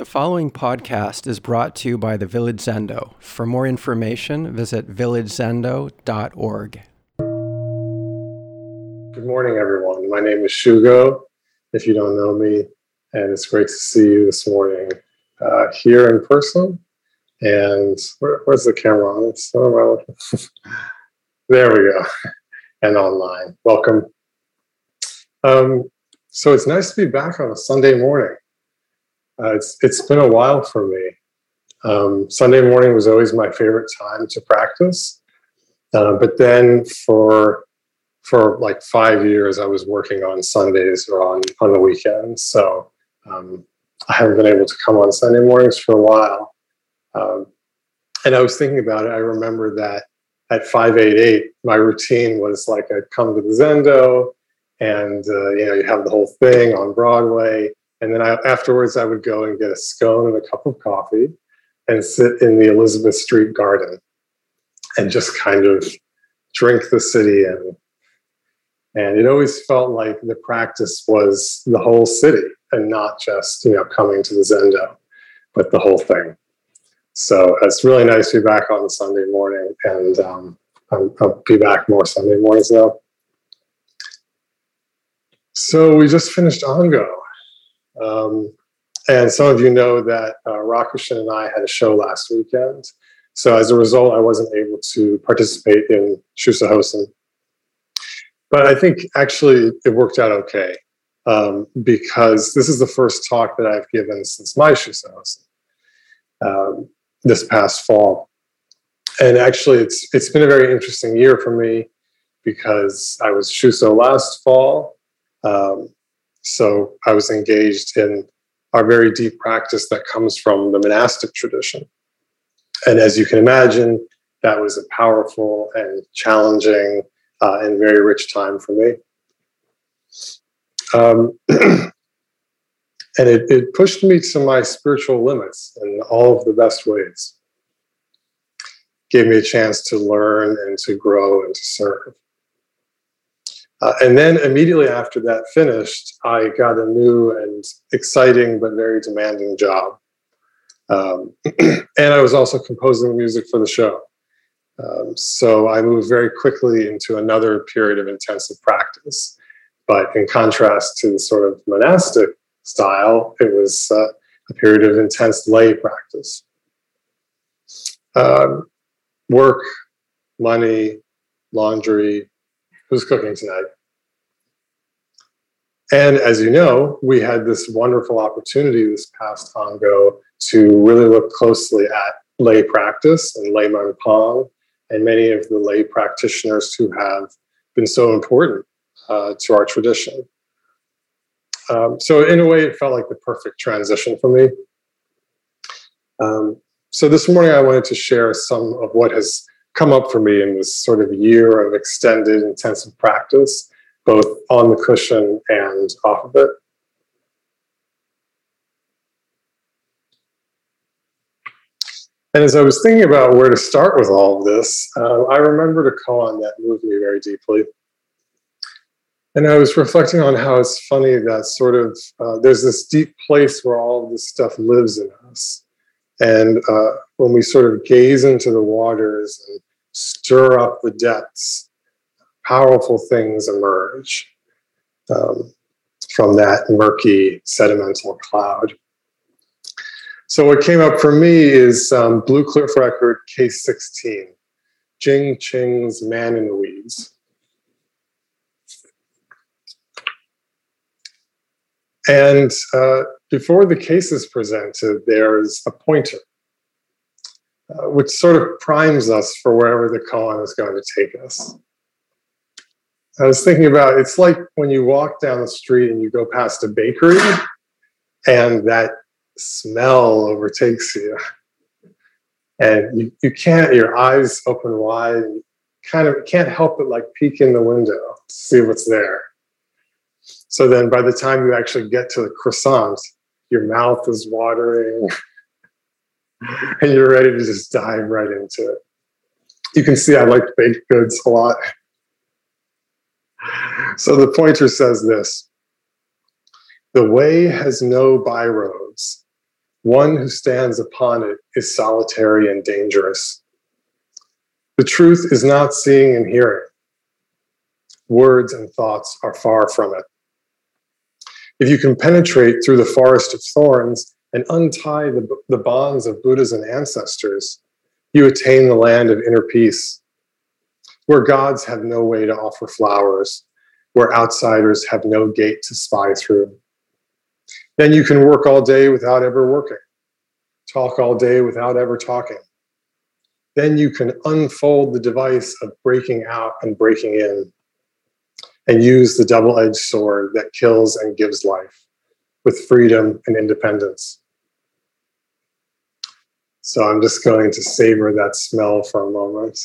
The following podcast is brought to you by the Village Zendo. For more information, visit villagezendo.org. Good morning, everyone. My name is Shugo, if you don't know me, and it's great to see you this morning uh, here in person. And where, where's the camera on? It's there we go. And online. Welcome. Um, so it's nice to be back on a Sunday morning. Uh, it's it's been a while for me. Um, Sunday morning was always my favorite time to practice, uh, but then for for like five years, I was working on Sundays or on on the weekends. So um, I haven't been able to come on Sunday mornings for a while. Um, and I was thinking about it. I remember that at 588, my routine was like I'd come to the Zendo, and uh, you know you have the whole thing on Broadway and then I, afterwards, I would go and get a scone and a cup of coffee and sit in the Elizabeth Street garden and just kind of drink the city in. And it always felt like the practice was the whole city and not just, you know, coming to the Zendo, but the whole thing. So it's really nice to be back on Sunday morning, and um, I'll, I'll be back more Sunday mornings now. So we just finished Ango, um, and some of you know that uh, Rakushin and I had a show last weekend. So as a result, I wasn't able to participate in Shuso Hossen. But I think actually it worked out okay um, because this is the first talk that I've given since my Shuso Hossen um, this past fall. And actually, it's it's been a very interesting year for me because I was Shuso last fall. Um, so I was engaged in a very deep practice that comes from the monastic tradition. And as you can imagine, that was a powerful and challenging uh, and very rich time for me. Um, and it, it pushed me to my spiritual limits in all of the best ways. Gave me a chance to learn and to grow and to serve. Uh, and then immediately after that finished, I got a new and exciting but very demanding job. Um, and I was also composing music for the show. Um, so I moved very quickly into another period of intensive practice. But in contrast to the sort of monastic style, it was uh, a period of intense lay practice. Um, work, money, laundry, who's cooking tonight? And as you know, we had this wonderful opportunity this past Ango to really look closely at lay practice and lay Pang and many of the lay practitioners who have been so important uh, to our tradition. Um, so in a way, it felt like the perfect transition for me. Um, so this morning, I wanted to share some of what has come up for me in this sort of year of extended intensive practice, both on the cushion and off of it. And as I was thinking about where to start with all of this, uh, I remembered a koan that moved me very deeply. And I was reflecting on how it's funny that sort of uh, there's this deep place where all of this stuff lives in us. And uh, when we sort of gaze into the waters and stir up the depths, powerful things emerge um, from that murky sedimental cloud. So, what came up for me is um, Blue Cliff Record Case 16, Jing Ching's Man in the Weeds. And uh, before the case is presented, there's a pointer, uh, which sort of primes us for wherever the koan is going to take us. I was thinking about it's like when you walk down the street and you go past a bakery and that smell overtakes you. And you, you can't, your eyes open wide, and kind of can't help but like peek in the window to see what's there. So then by the time you actually get to the croissant, your mouth is watering and you're ready to just dive right into it. You can see I like baked goods a lot. So the pointer says this The way has no byroads, One who stands upon it is solitary and dangerous. The truth is not seeing and hearing. Words and thoughts are far from it. If you can penetrate through the forest of thorns and untie the, the bonds of Buddhas and ancestors, you attain the land of inner peace, where gods have no way to offer flowers, where outsiders have no gate to spy through. Then you can work all day without ever working, talk all day without ever talking. Then you can unfold the device of breaking out and breaking in and use the double edged sword that kills and gives life with freedom and independence. So I'm just going to savor that smell for a moment.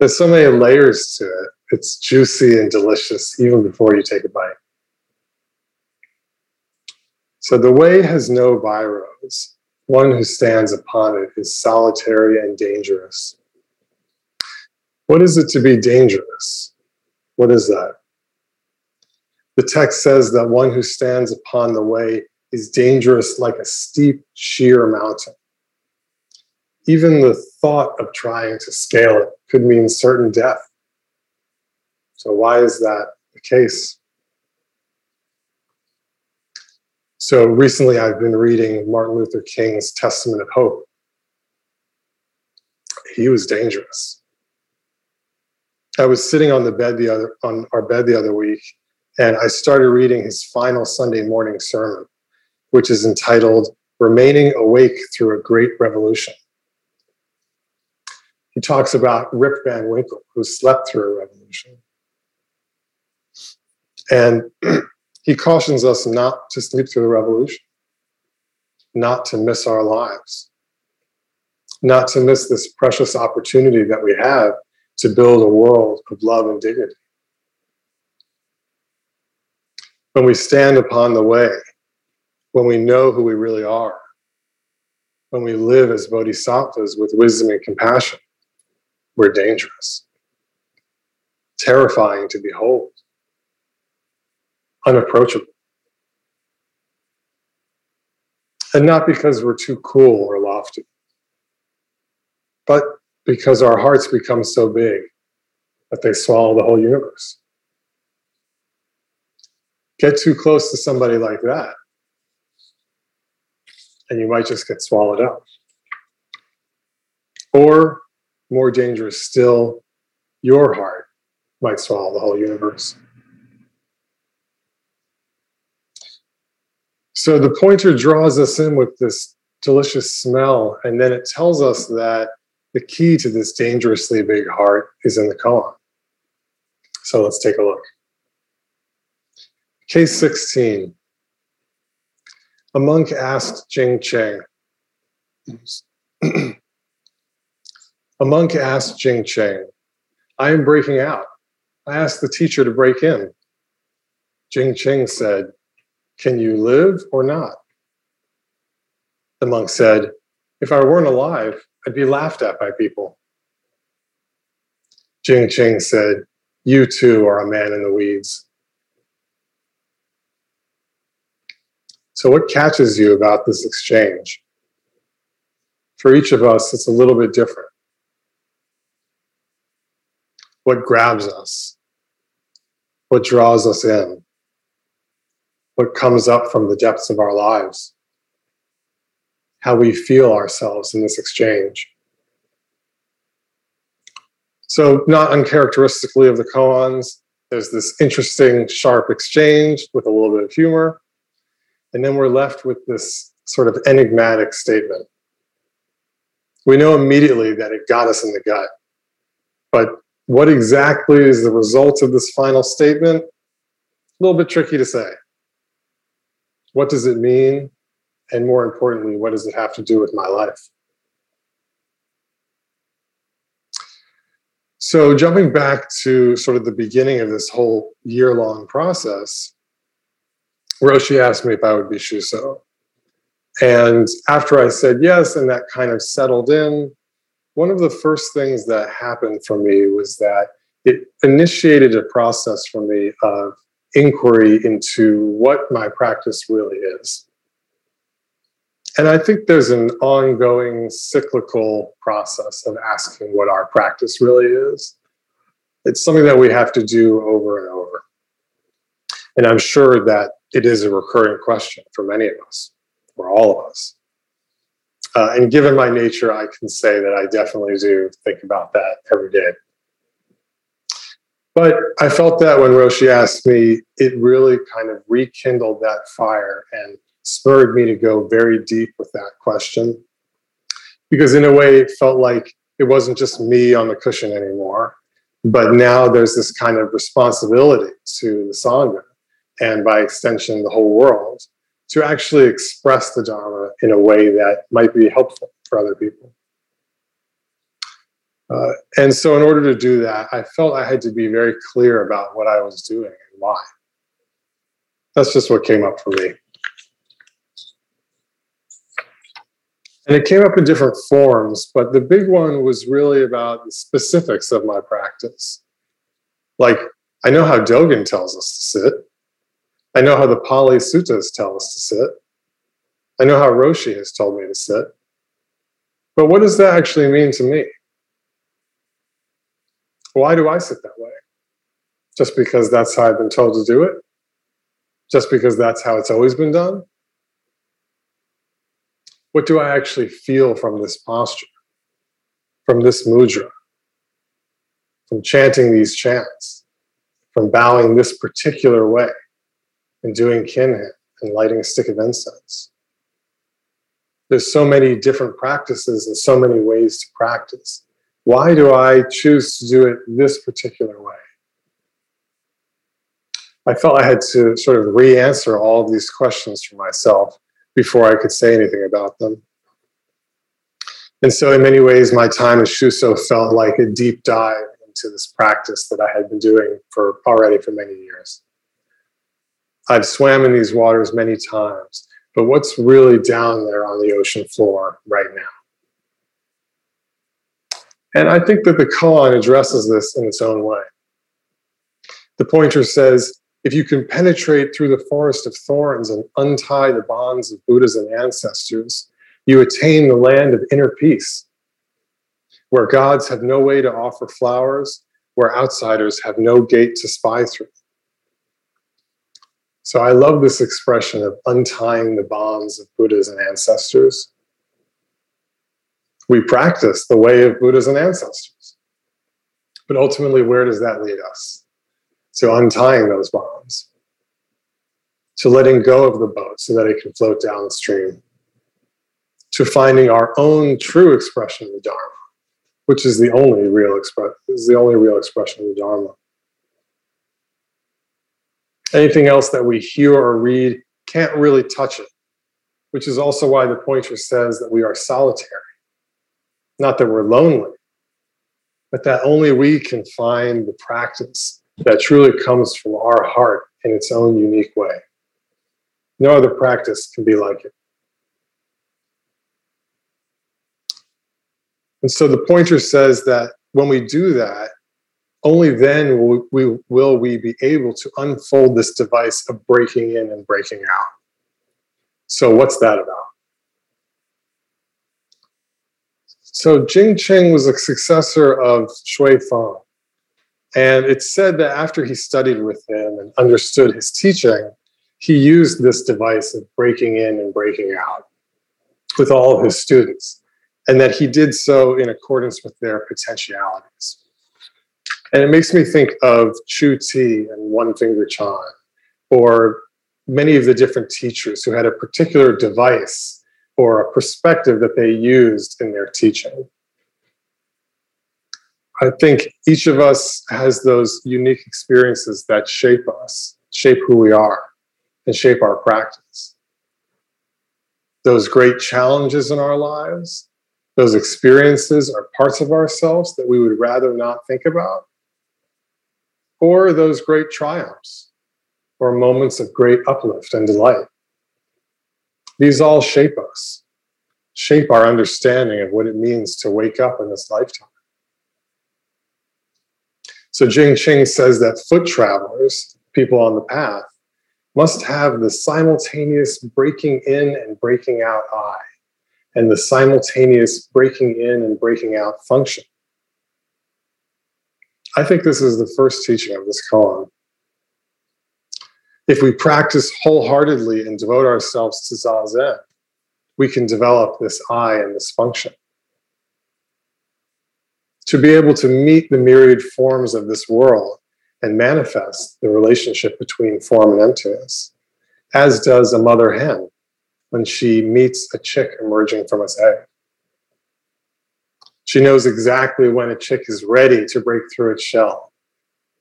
There's so many layers to it. It's juicy and delicious even before you take a bite. So the way has no byroads. One who stands upon it is solitary and dangerous. What is it to be dangerous? What is that? The text says that one who stands upon the way is dangerous like a steep, sheer mountain. Even the thought of trying to scale it could mean certain death. So, why is that the case? So, recently I've been reading Martin Luther King's Testament of Hope. He was dangerous. I was sitting on the bed the other on our bed the other week, and I started reading his final Sunday morning sermon, which is entitled "Remaining Awake Through a Great Revolution." He talks about Rip Van Winkle, who slept through a revolution, and he cautions us not to sleep through the revolution, not to miss our lives, not to miss this precious opportunity that we have to build a world of love and dignity. When we stand upon the way, when we know who we really are, when we live as bodhisattvas with wisdom and compassion, we're dangerous, terrifying to behold, unapproachable. And not because we're too cool or lofty, but because our hearts become so big that they swallow the whole universe. Get too close to somebody like that, and you might just get swallowed up. Or, more dangerous still, your heart might swallow the whole universe. So the pointer draws us in with this delicious smell, and then it tells us that the key to this dangerously big heart is in the koan. So let's take a look. Case 16. A monk asked Jing Cheng. a monk asked Jing Cheng, I am breaking out. I asked the teacher to break in. Jing Cheng said, Can you live or not? The monk said, If I weren't alive, I'd be laughed at by people. Jing Cheng said, You too are a man in the weeds. So, what catches you about this exchange? For each of us, it's a little bit different. What grabs us? What draws us in? What comes up from the depths of our lives? How we feel ourselves in this exchange. So, not uncharacteristically of the koans, there's this interesting, sharp exchange with a little bit of humor. And then we're left with this sort of enigmatic statement. We know immediately that it got us in the gut. But what exactly is the result of this final statement? A little bit tricky to say. What does it mean? And more importantly, what does it have to do with my life? So, jumping back to sort of the beginning of this whole year long process, Roshi asked me if I would be Shuso. And after I said yes, and that kind of settled in, one of the first things that happened for me was that it initiated a process for me of inquiry into what my practice really is And I think there's an ongoing cyclical process of asking what our practice really is. It's something that we have to do over and over. And I'm sure that it is a recurring question for many of us, for all of us. Uh, and given my nature, I can say that I definitely do think about that every day. But I felt that when Roshi asked me, it really kind of rekindled that fire and spurred me to go very deep with that question. Because in a way, it felt like it wasn't just me on the cushion anymore, but now there's this kind of responsibility to the Sangha and by extension, the whole world to actually express the Dharma in a way that might be helpful for other people. Uh, and so, in order to do that, I felt I had to be very clear about what I was doing and why. That's just what came up for me. And it came up in different forms, but the big one was really about the specifics of my practice. Like, I know how Dogen tells us to sit. I know how the Pali Suttas tell us to sit. I know how Roshi has told me to sit. But what does that actually mean to me? Why do I sit that way? Just because that's how I've been told to do it? Just because that's how it's always been done? What do I actually feel from this posture, from this mudra, from chanting these chants, from bowing this particular way, and doing kinhin and lighting a stick of incense? There's so many different practices and so many ways to practice. Why do I choose to do it this particular way? I felt I had to sort of re answer all of these questions for myself before I could say anything about them. And so, in many ways, my time as Shuso felt like a deep dive into this practice that I had been doing for already for many years. I've swam in these waters many times, but what's really down there on the ocean floor right now? And I think that the koan addresses this in its own way. The pointer says, if you can penetrate through the forest of thorns and untie the bonds of Buddhas and ancestors, you attain the land of inner peace, where gods have no way to offer flowers, where outsiders have no gate to spy through. So I love this expression of untying the bonds of Buddhas and ancestors we practice the way of Buddhas and ancestors. But ultimately, where does that lead us? To untying those bonds, to letting go of the boat so that it can float downstream, to finding our own true expression of the Dharma, which is the only real express is the only real expression of the Dharma. Anything else that we hear or read can't really touch it, which is also why the pointer says that we are solitary not that we're lonely, but that only we can find the practice that truly comes from our heart in its own unique way. No other practice can be like it. And so the pointer says that when we do that, only then will we, will we be able to unfold this device of breaking in and breaking out. So, what's that about? So Jing Cheng was a successor of Xuefeng. And it's said that after he studied with him and understood his teaching, he used this device of breaking in and breaking out with all of his students, and that he did so in accordance with their potentialities. And it makes me think of Chu Ti and One Finger Chan, or many of the different teachers who had a particular device or a perspective that they used in their teaching. I think each of us has those unique experiences that shape us, shape who we are, and shape our practice. Those great challenges in our lives, those experiences are parts of ourselves that we would rather not think about, or those great triumphs or moments of great uplift and delight. These all shape us, shape our understanding of what it means to wake up in this lifetime. So Jing Cheng says that foot travelers, people on the path, must have the simultaneous breaking in and breaking out eye, and the simultaneous breaking in and breaking out function. I think this is the first teaching of this koan. If we practice wholeheartedly and devote ourselves to Zazen, we can develop this eye and this function. To be able to meet the myriad forms of this world and manifest the relationship between form and emptiness, as does a mother hen when she meets a chick emerging from its egg. She knows exactly when a chick is ready to break through its shell.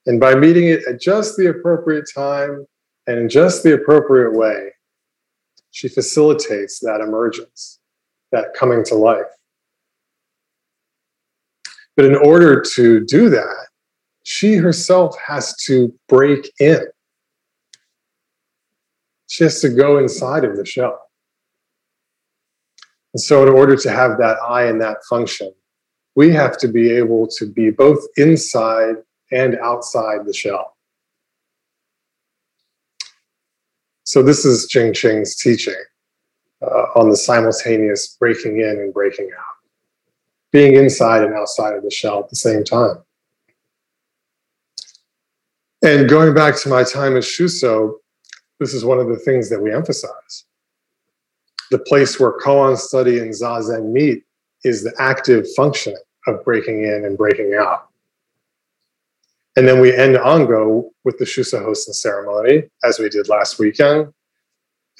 And by meeting it at just the appropriate time and in just the appropriate way, she facilitates that emergence, that coming to life. But in order to do that, she herself has to break in. She has to go inside of the shell. And so, in order to have that eye and that function, we have to be able to be both inside and outside the shell. So, this is Jing Qing's teaching uh, on the simultaneous breaking in and breaking out, being inside and outside of the shell at the same time. And going back to my time at Shuso, this is one of the things that we emphasize. The place where koan study and zazen meet is the active functioning of breaking in and breaking out. And then we end Ango with the Shuso Hossen ceremony, as we did last weekend.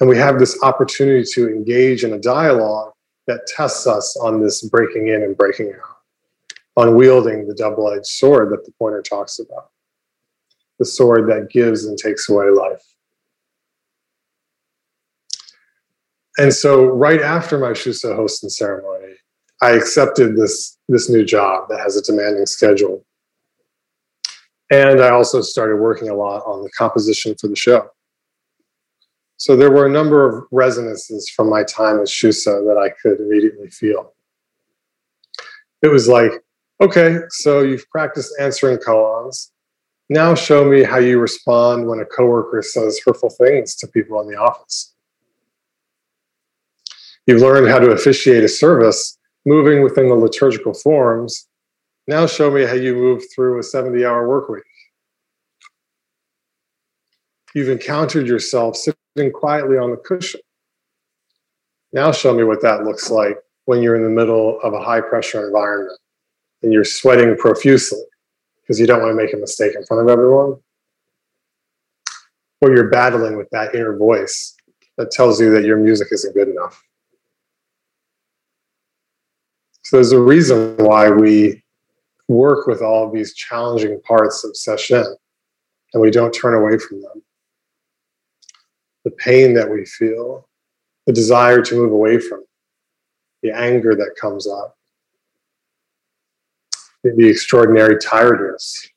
And we have this opportunity to engage in a dialogue that tests us on this breaking in and breaking out, on wielding the double edged sword that the pointer talks about, the sword that gives and takes away life. And so, right after my Shuso Hossen ceremony, I accepted this, this new job that has a demanding schedule. And I also started working a lot on the composition for the show. So there were a number of resonances from my time as Shuso that I could immediately feel. It was like, okay, so you've practiced answering koans. Now show me how you respond when a coworker says hurtful things to people in the office. You've learned how to officiate a service moving within the liturgical forms. Now show me how you move through a 70 hour work week. You've encountered yourself sitting quietly on the cushion. Now show me what that looks like when you're in the middle of a high pressure environment and you're sweating profusely because you don't want to make a mistake in front of everyone. Or you're battling with that inner voice that tells you that your music isn't good enough. So there's a reason why we work with all of these challenging parts of sesshin and we don't turn away from them. The pain that we feel, the desire to move away from, the anger that comes up, the extraordinary tiredness.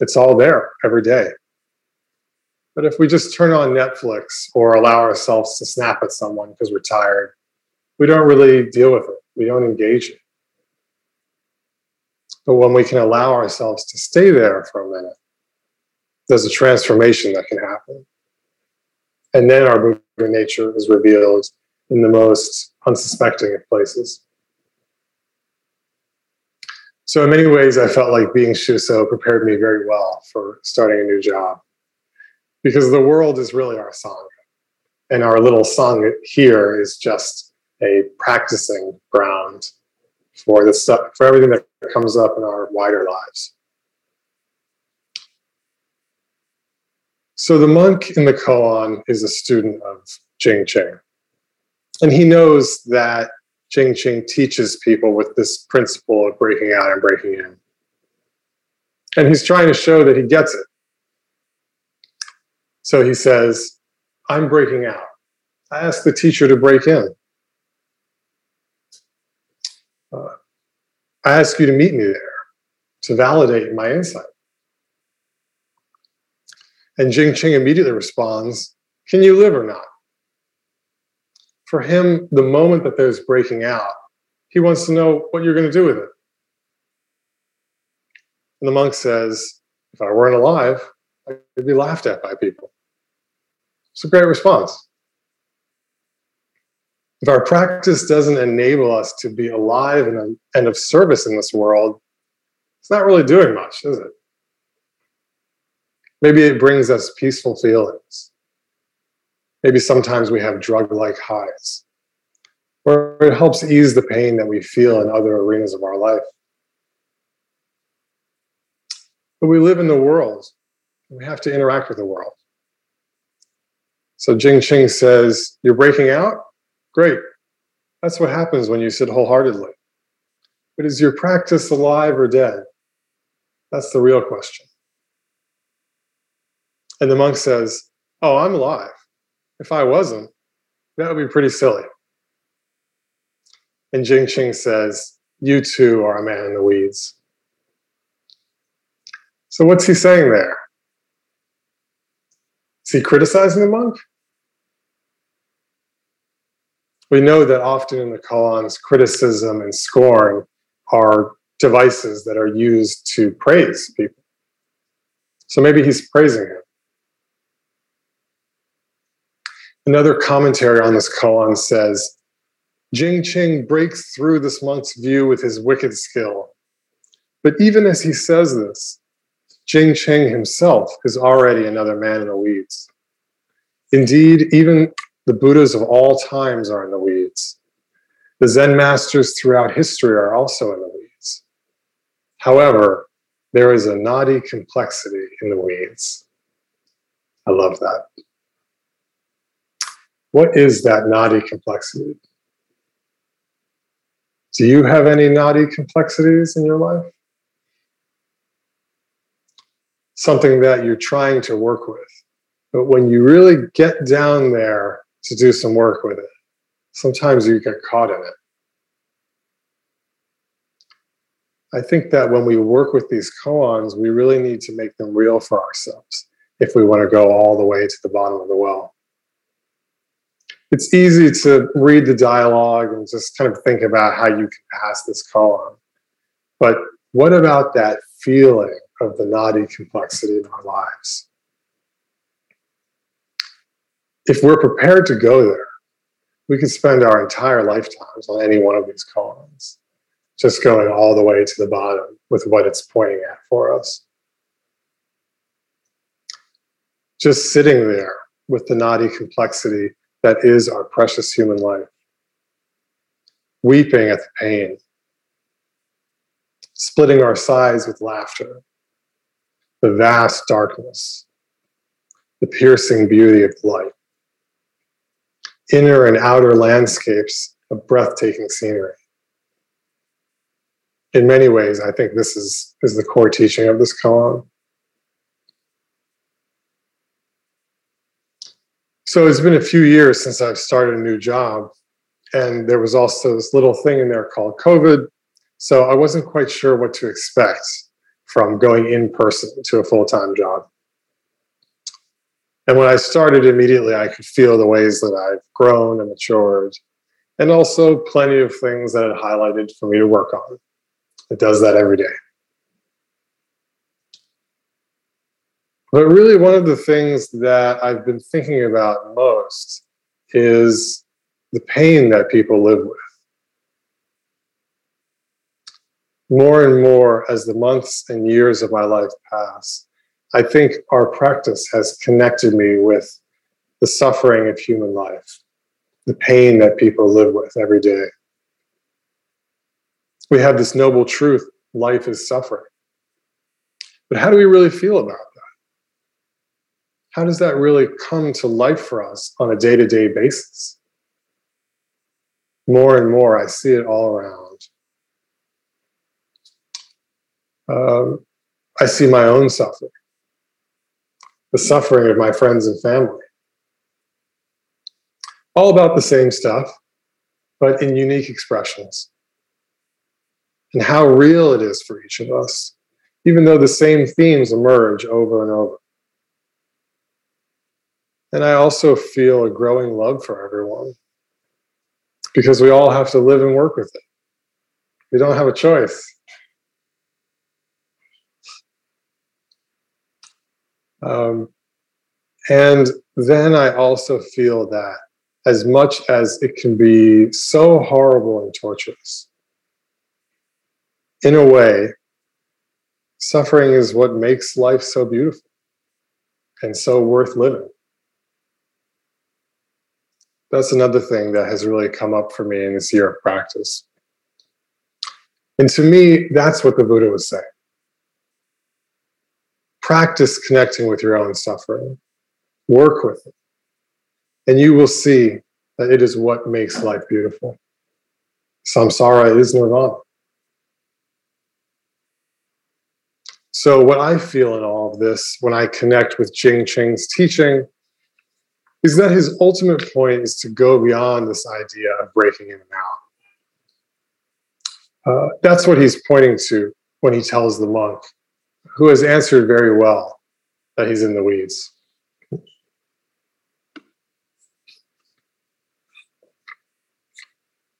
It's all there every day. But if we just turn on Netflix or allow ourselves to snap at someone because we're tired, we don't really deal with it we don't engage it. But when we can allow ourselves to stay there for a minute, there's a transformation that can happen. And then our Buddha nature is revealed in the most unsuspecting of places. So, in many ways, I felt like being Shuso prepared me very well for starting a new job because the world is really our Sangha. And our little Sangha here is just a practicing ground for the stuff for everything that comes up in our wider lives. So the monk in the koan is a student of Jing Qing. And he knows that Jing Qing teaches people with this principle of breaking out and breaking in. And he's trying to show that he gets it. So he says, I'm breaking out. I ask the teacher to break in. uh, I ask you to meet me there to validate my insight. And Jing Qing immediately responds, Can you live or not? For him, the moment that there's breaking out, he wants to know what you're going to do with it. And the monk says, If I weren't alive, I'd be laughed at by people. It's a great response. If our practice doesn't enable us to be alive and, and of service in this world, it's not really doing much, is it? Maybe it brings us peaceful feelings. Maybe sometimes we have drug like highs, or it helps ease the pain that we feel in other arenas of our life. But we live in the world, and we have to interact with the world. So Jing Ching says, You're breaking out? Great. That's what happens when you sit wholeheartedly. But is your practice alive or dead? That's the real question. And the monk says, Oh, I'm alive. If I wasn't, that would be pretty silly. And Jing Ching says, You too are a man in the weeds. So, what's he saying there? Is he criticizing the monk? We know that often in the koans, criticism and scorn are devices that are used to praise people. So maybe he's praising him. Another commentary on this koan says Jing Ching breaks through this monk's view with his wicked skill. But even as he says this, Jing Ching himself is already another man in the weeds. Indeed, even the Buddhas of all times are in the weeds. The Zen masters throughout history are also in the weeds. However, there is a knotty complexity in the weeds. I love that. What is that knotty complexity? Do you have any knotty complexities in your life? Something that you're trying to work with. But when you really get down there to do some work with it, sometimes you get caught in it. I think that when we work with these koans, we really need to make them real for ourselves if we want to go all the way to the bottom of the well. It's easy to read the dialogue and just kind of think about how you can pass this koan. But what about that feeling of the knotty complexity in our lives? If we're prepared to go there, we could spend our entire lifetimes on any one of these koans, just going all the way to the bottom with what it's pointing at for us. Just sitting there with the knotty complexity that is our precious human life. Weeping at the pain, splitting our sides with laughter, the vast darkness, the piercing beauty of light, inner and outer landscapes of breathtaking scenery. In many ways, I think this is, is the core teaching of this koan. So it's been a few years since I've started a new job. And there was also this little thing in there called COVID. So I wasn't quite sure what to expect from going in person to a full time job. And when I started immediately, I could feel the ways that I've grown and matured, and also plenty of things that it highlighted for me to work on. It does that every day. But really, one of the things that I've been thinking about most is the pain that people live with. More and more as the months and years of my life pass, I think our practice has connected me with the suffering of human life, the pain that people live with every day. We have this noble truth life is suffering. But how do we really feel about it? How does that really come to life for us on a day to day basis? More and more, I see it all around. Um, I see my own suffering, the suffering of my friends and family. All about the same stuff, but in unique expressions. And how real it is for each of us, even though the same themes emerge over and over. And I also feel a growing love for everyone because we all have to live and work with it. We don't have a choice. Um, And then I also feel that as much as it can be so horrible and torturous, in a way, suffering is what makes life so beautiful and so worth living. That's another thing that has really come up for me in this year of practice. And to me, that's what the Buddha was saying. Practice connecting with your own suffering, work with it, and you will see that it is what makes life beautiful. Samsara is nirvana. So, what I feel in all of this when I connect with Jing Ching's teaching is that his ultimate point is to go beyond this idea of breaking in and out. Uh, that's what he's pointing to when he tells the monk, who has answered very well, that he's in the weeds.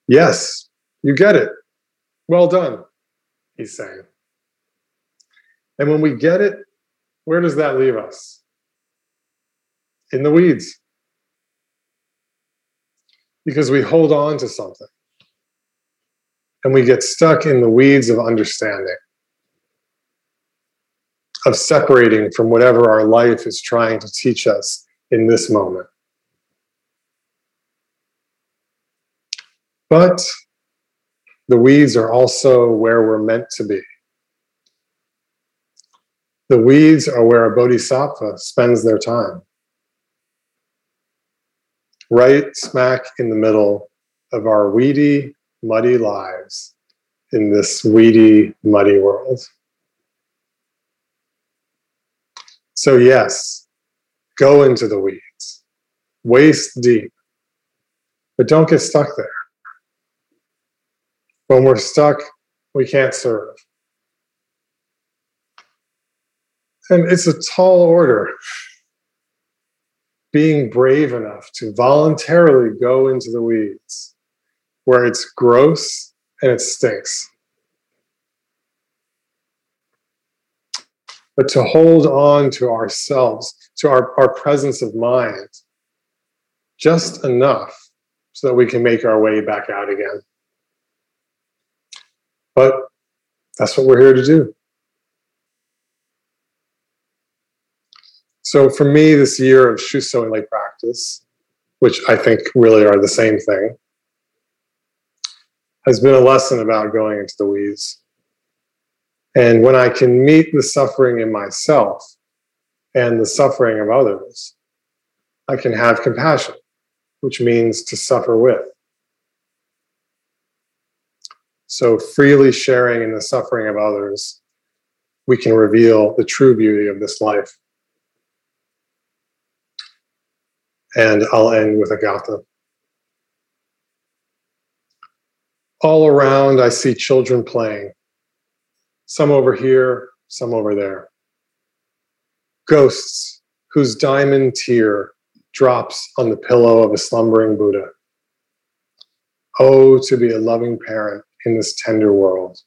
Yes, you get it. Well done, he's saying. And when we get it, where does that leave us? In the weeds. Because we hold on to something and we get stuck in the weeds of understanding, of separating from whatever our life is trying to teach us in this moment. But the weeds are also where we're meant to be. The weeds are where a bodhisattva spends their time. Right smack in the middle of our weedy, muddy lives in this weedy, muddy world. So, yes, go into the weeds, waist deep, but don't get stuck there. When we're stuck, we can't serve. And it's a tall order. Being brave enough to voluntarily go into the weeds where it's gross and it stinks. But to hold on to ourselves, to our, our presence of mind, just enough so that we can make our way back out again. But that's what we're here to do. So for me, this year of shoe sewing lay practice, which I think really are the same thing, has been a lesson about going into the weeds. And when I can meet the suffering in myself and the suffering of others, I can have compassion, which means to suffer with. So, freely sharing in the suffering of others, we can reveal the true beauty of this life. And I'll end with a gatha. All around, I see children playing, some over here, some over there. Ghosts whose diamond tear drops on the pillow of a slumbering Buddha. Oh, to be a loving parent in this tender world.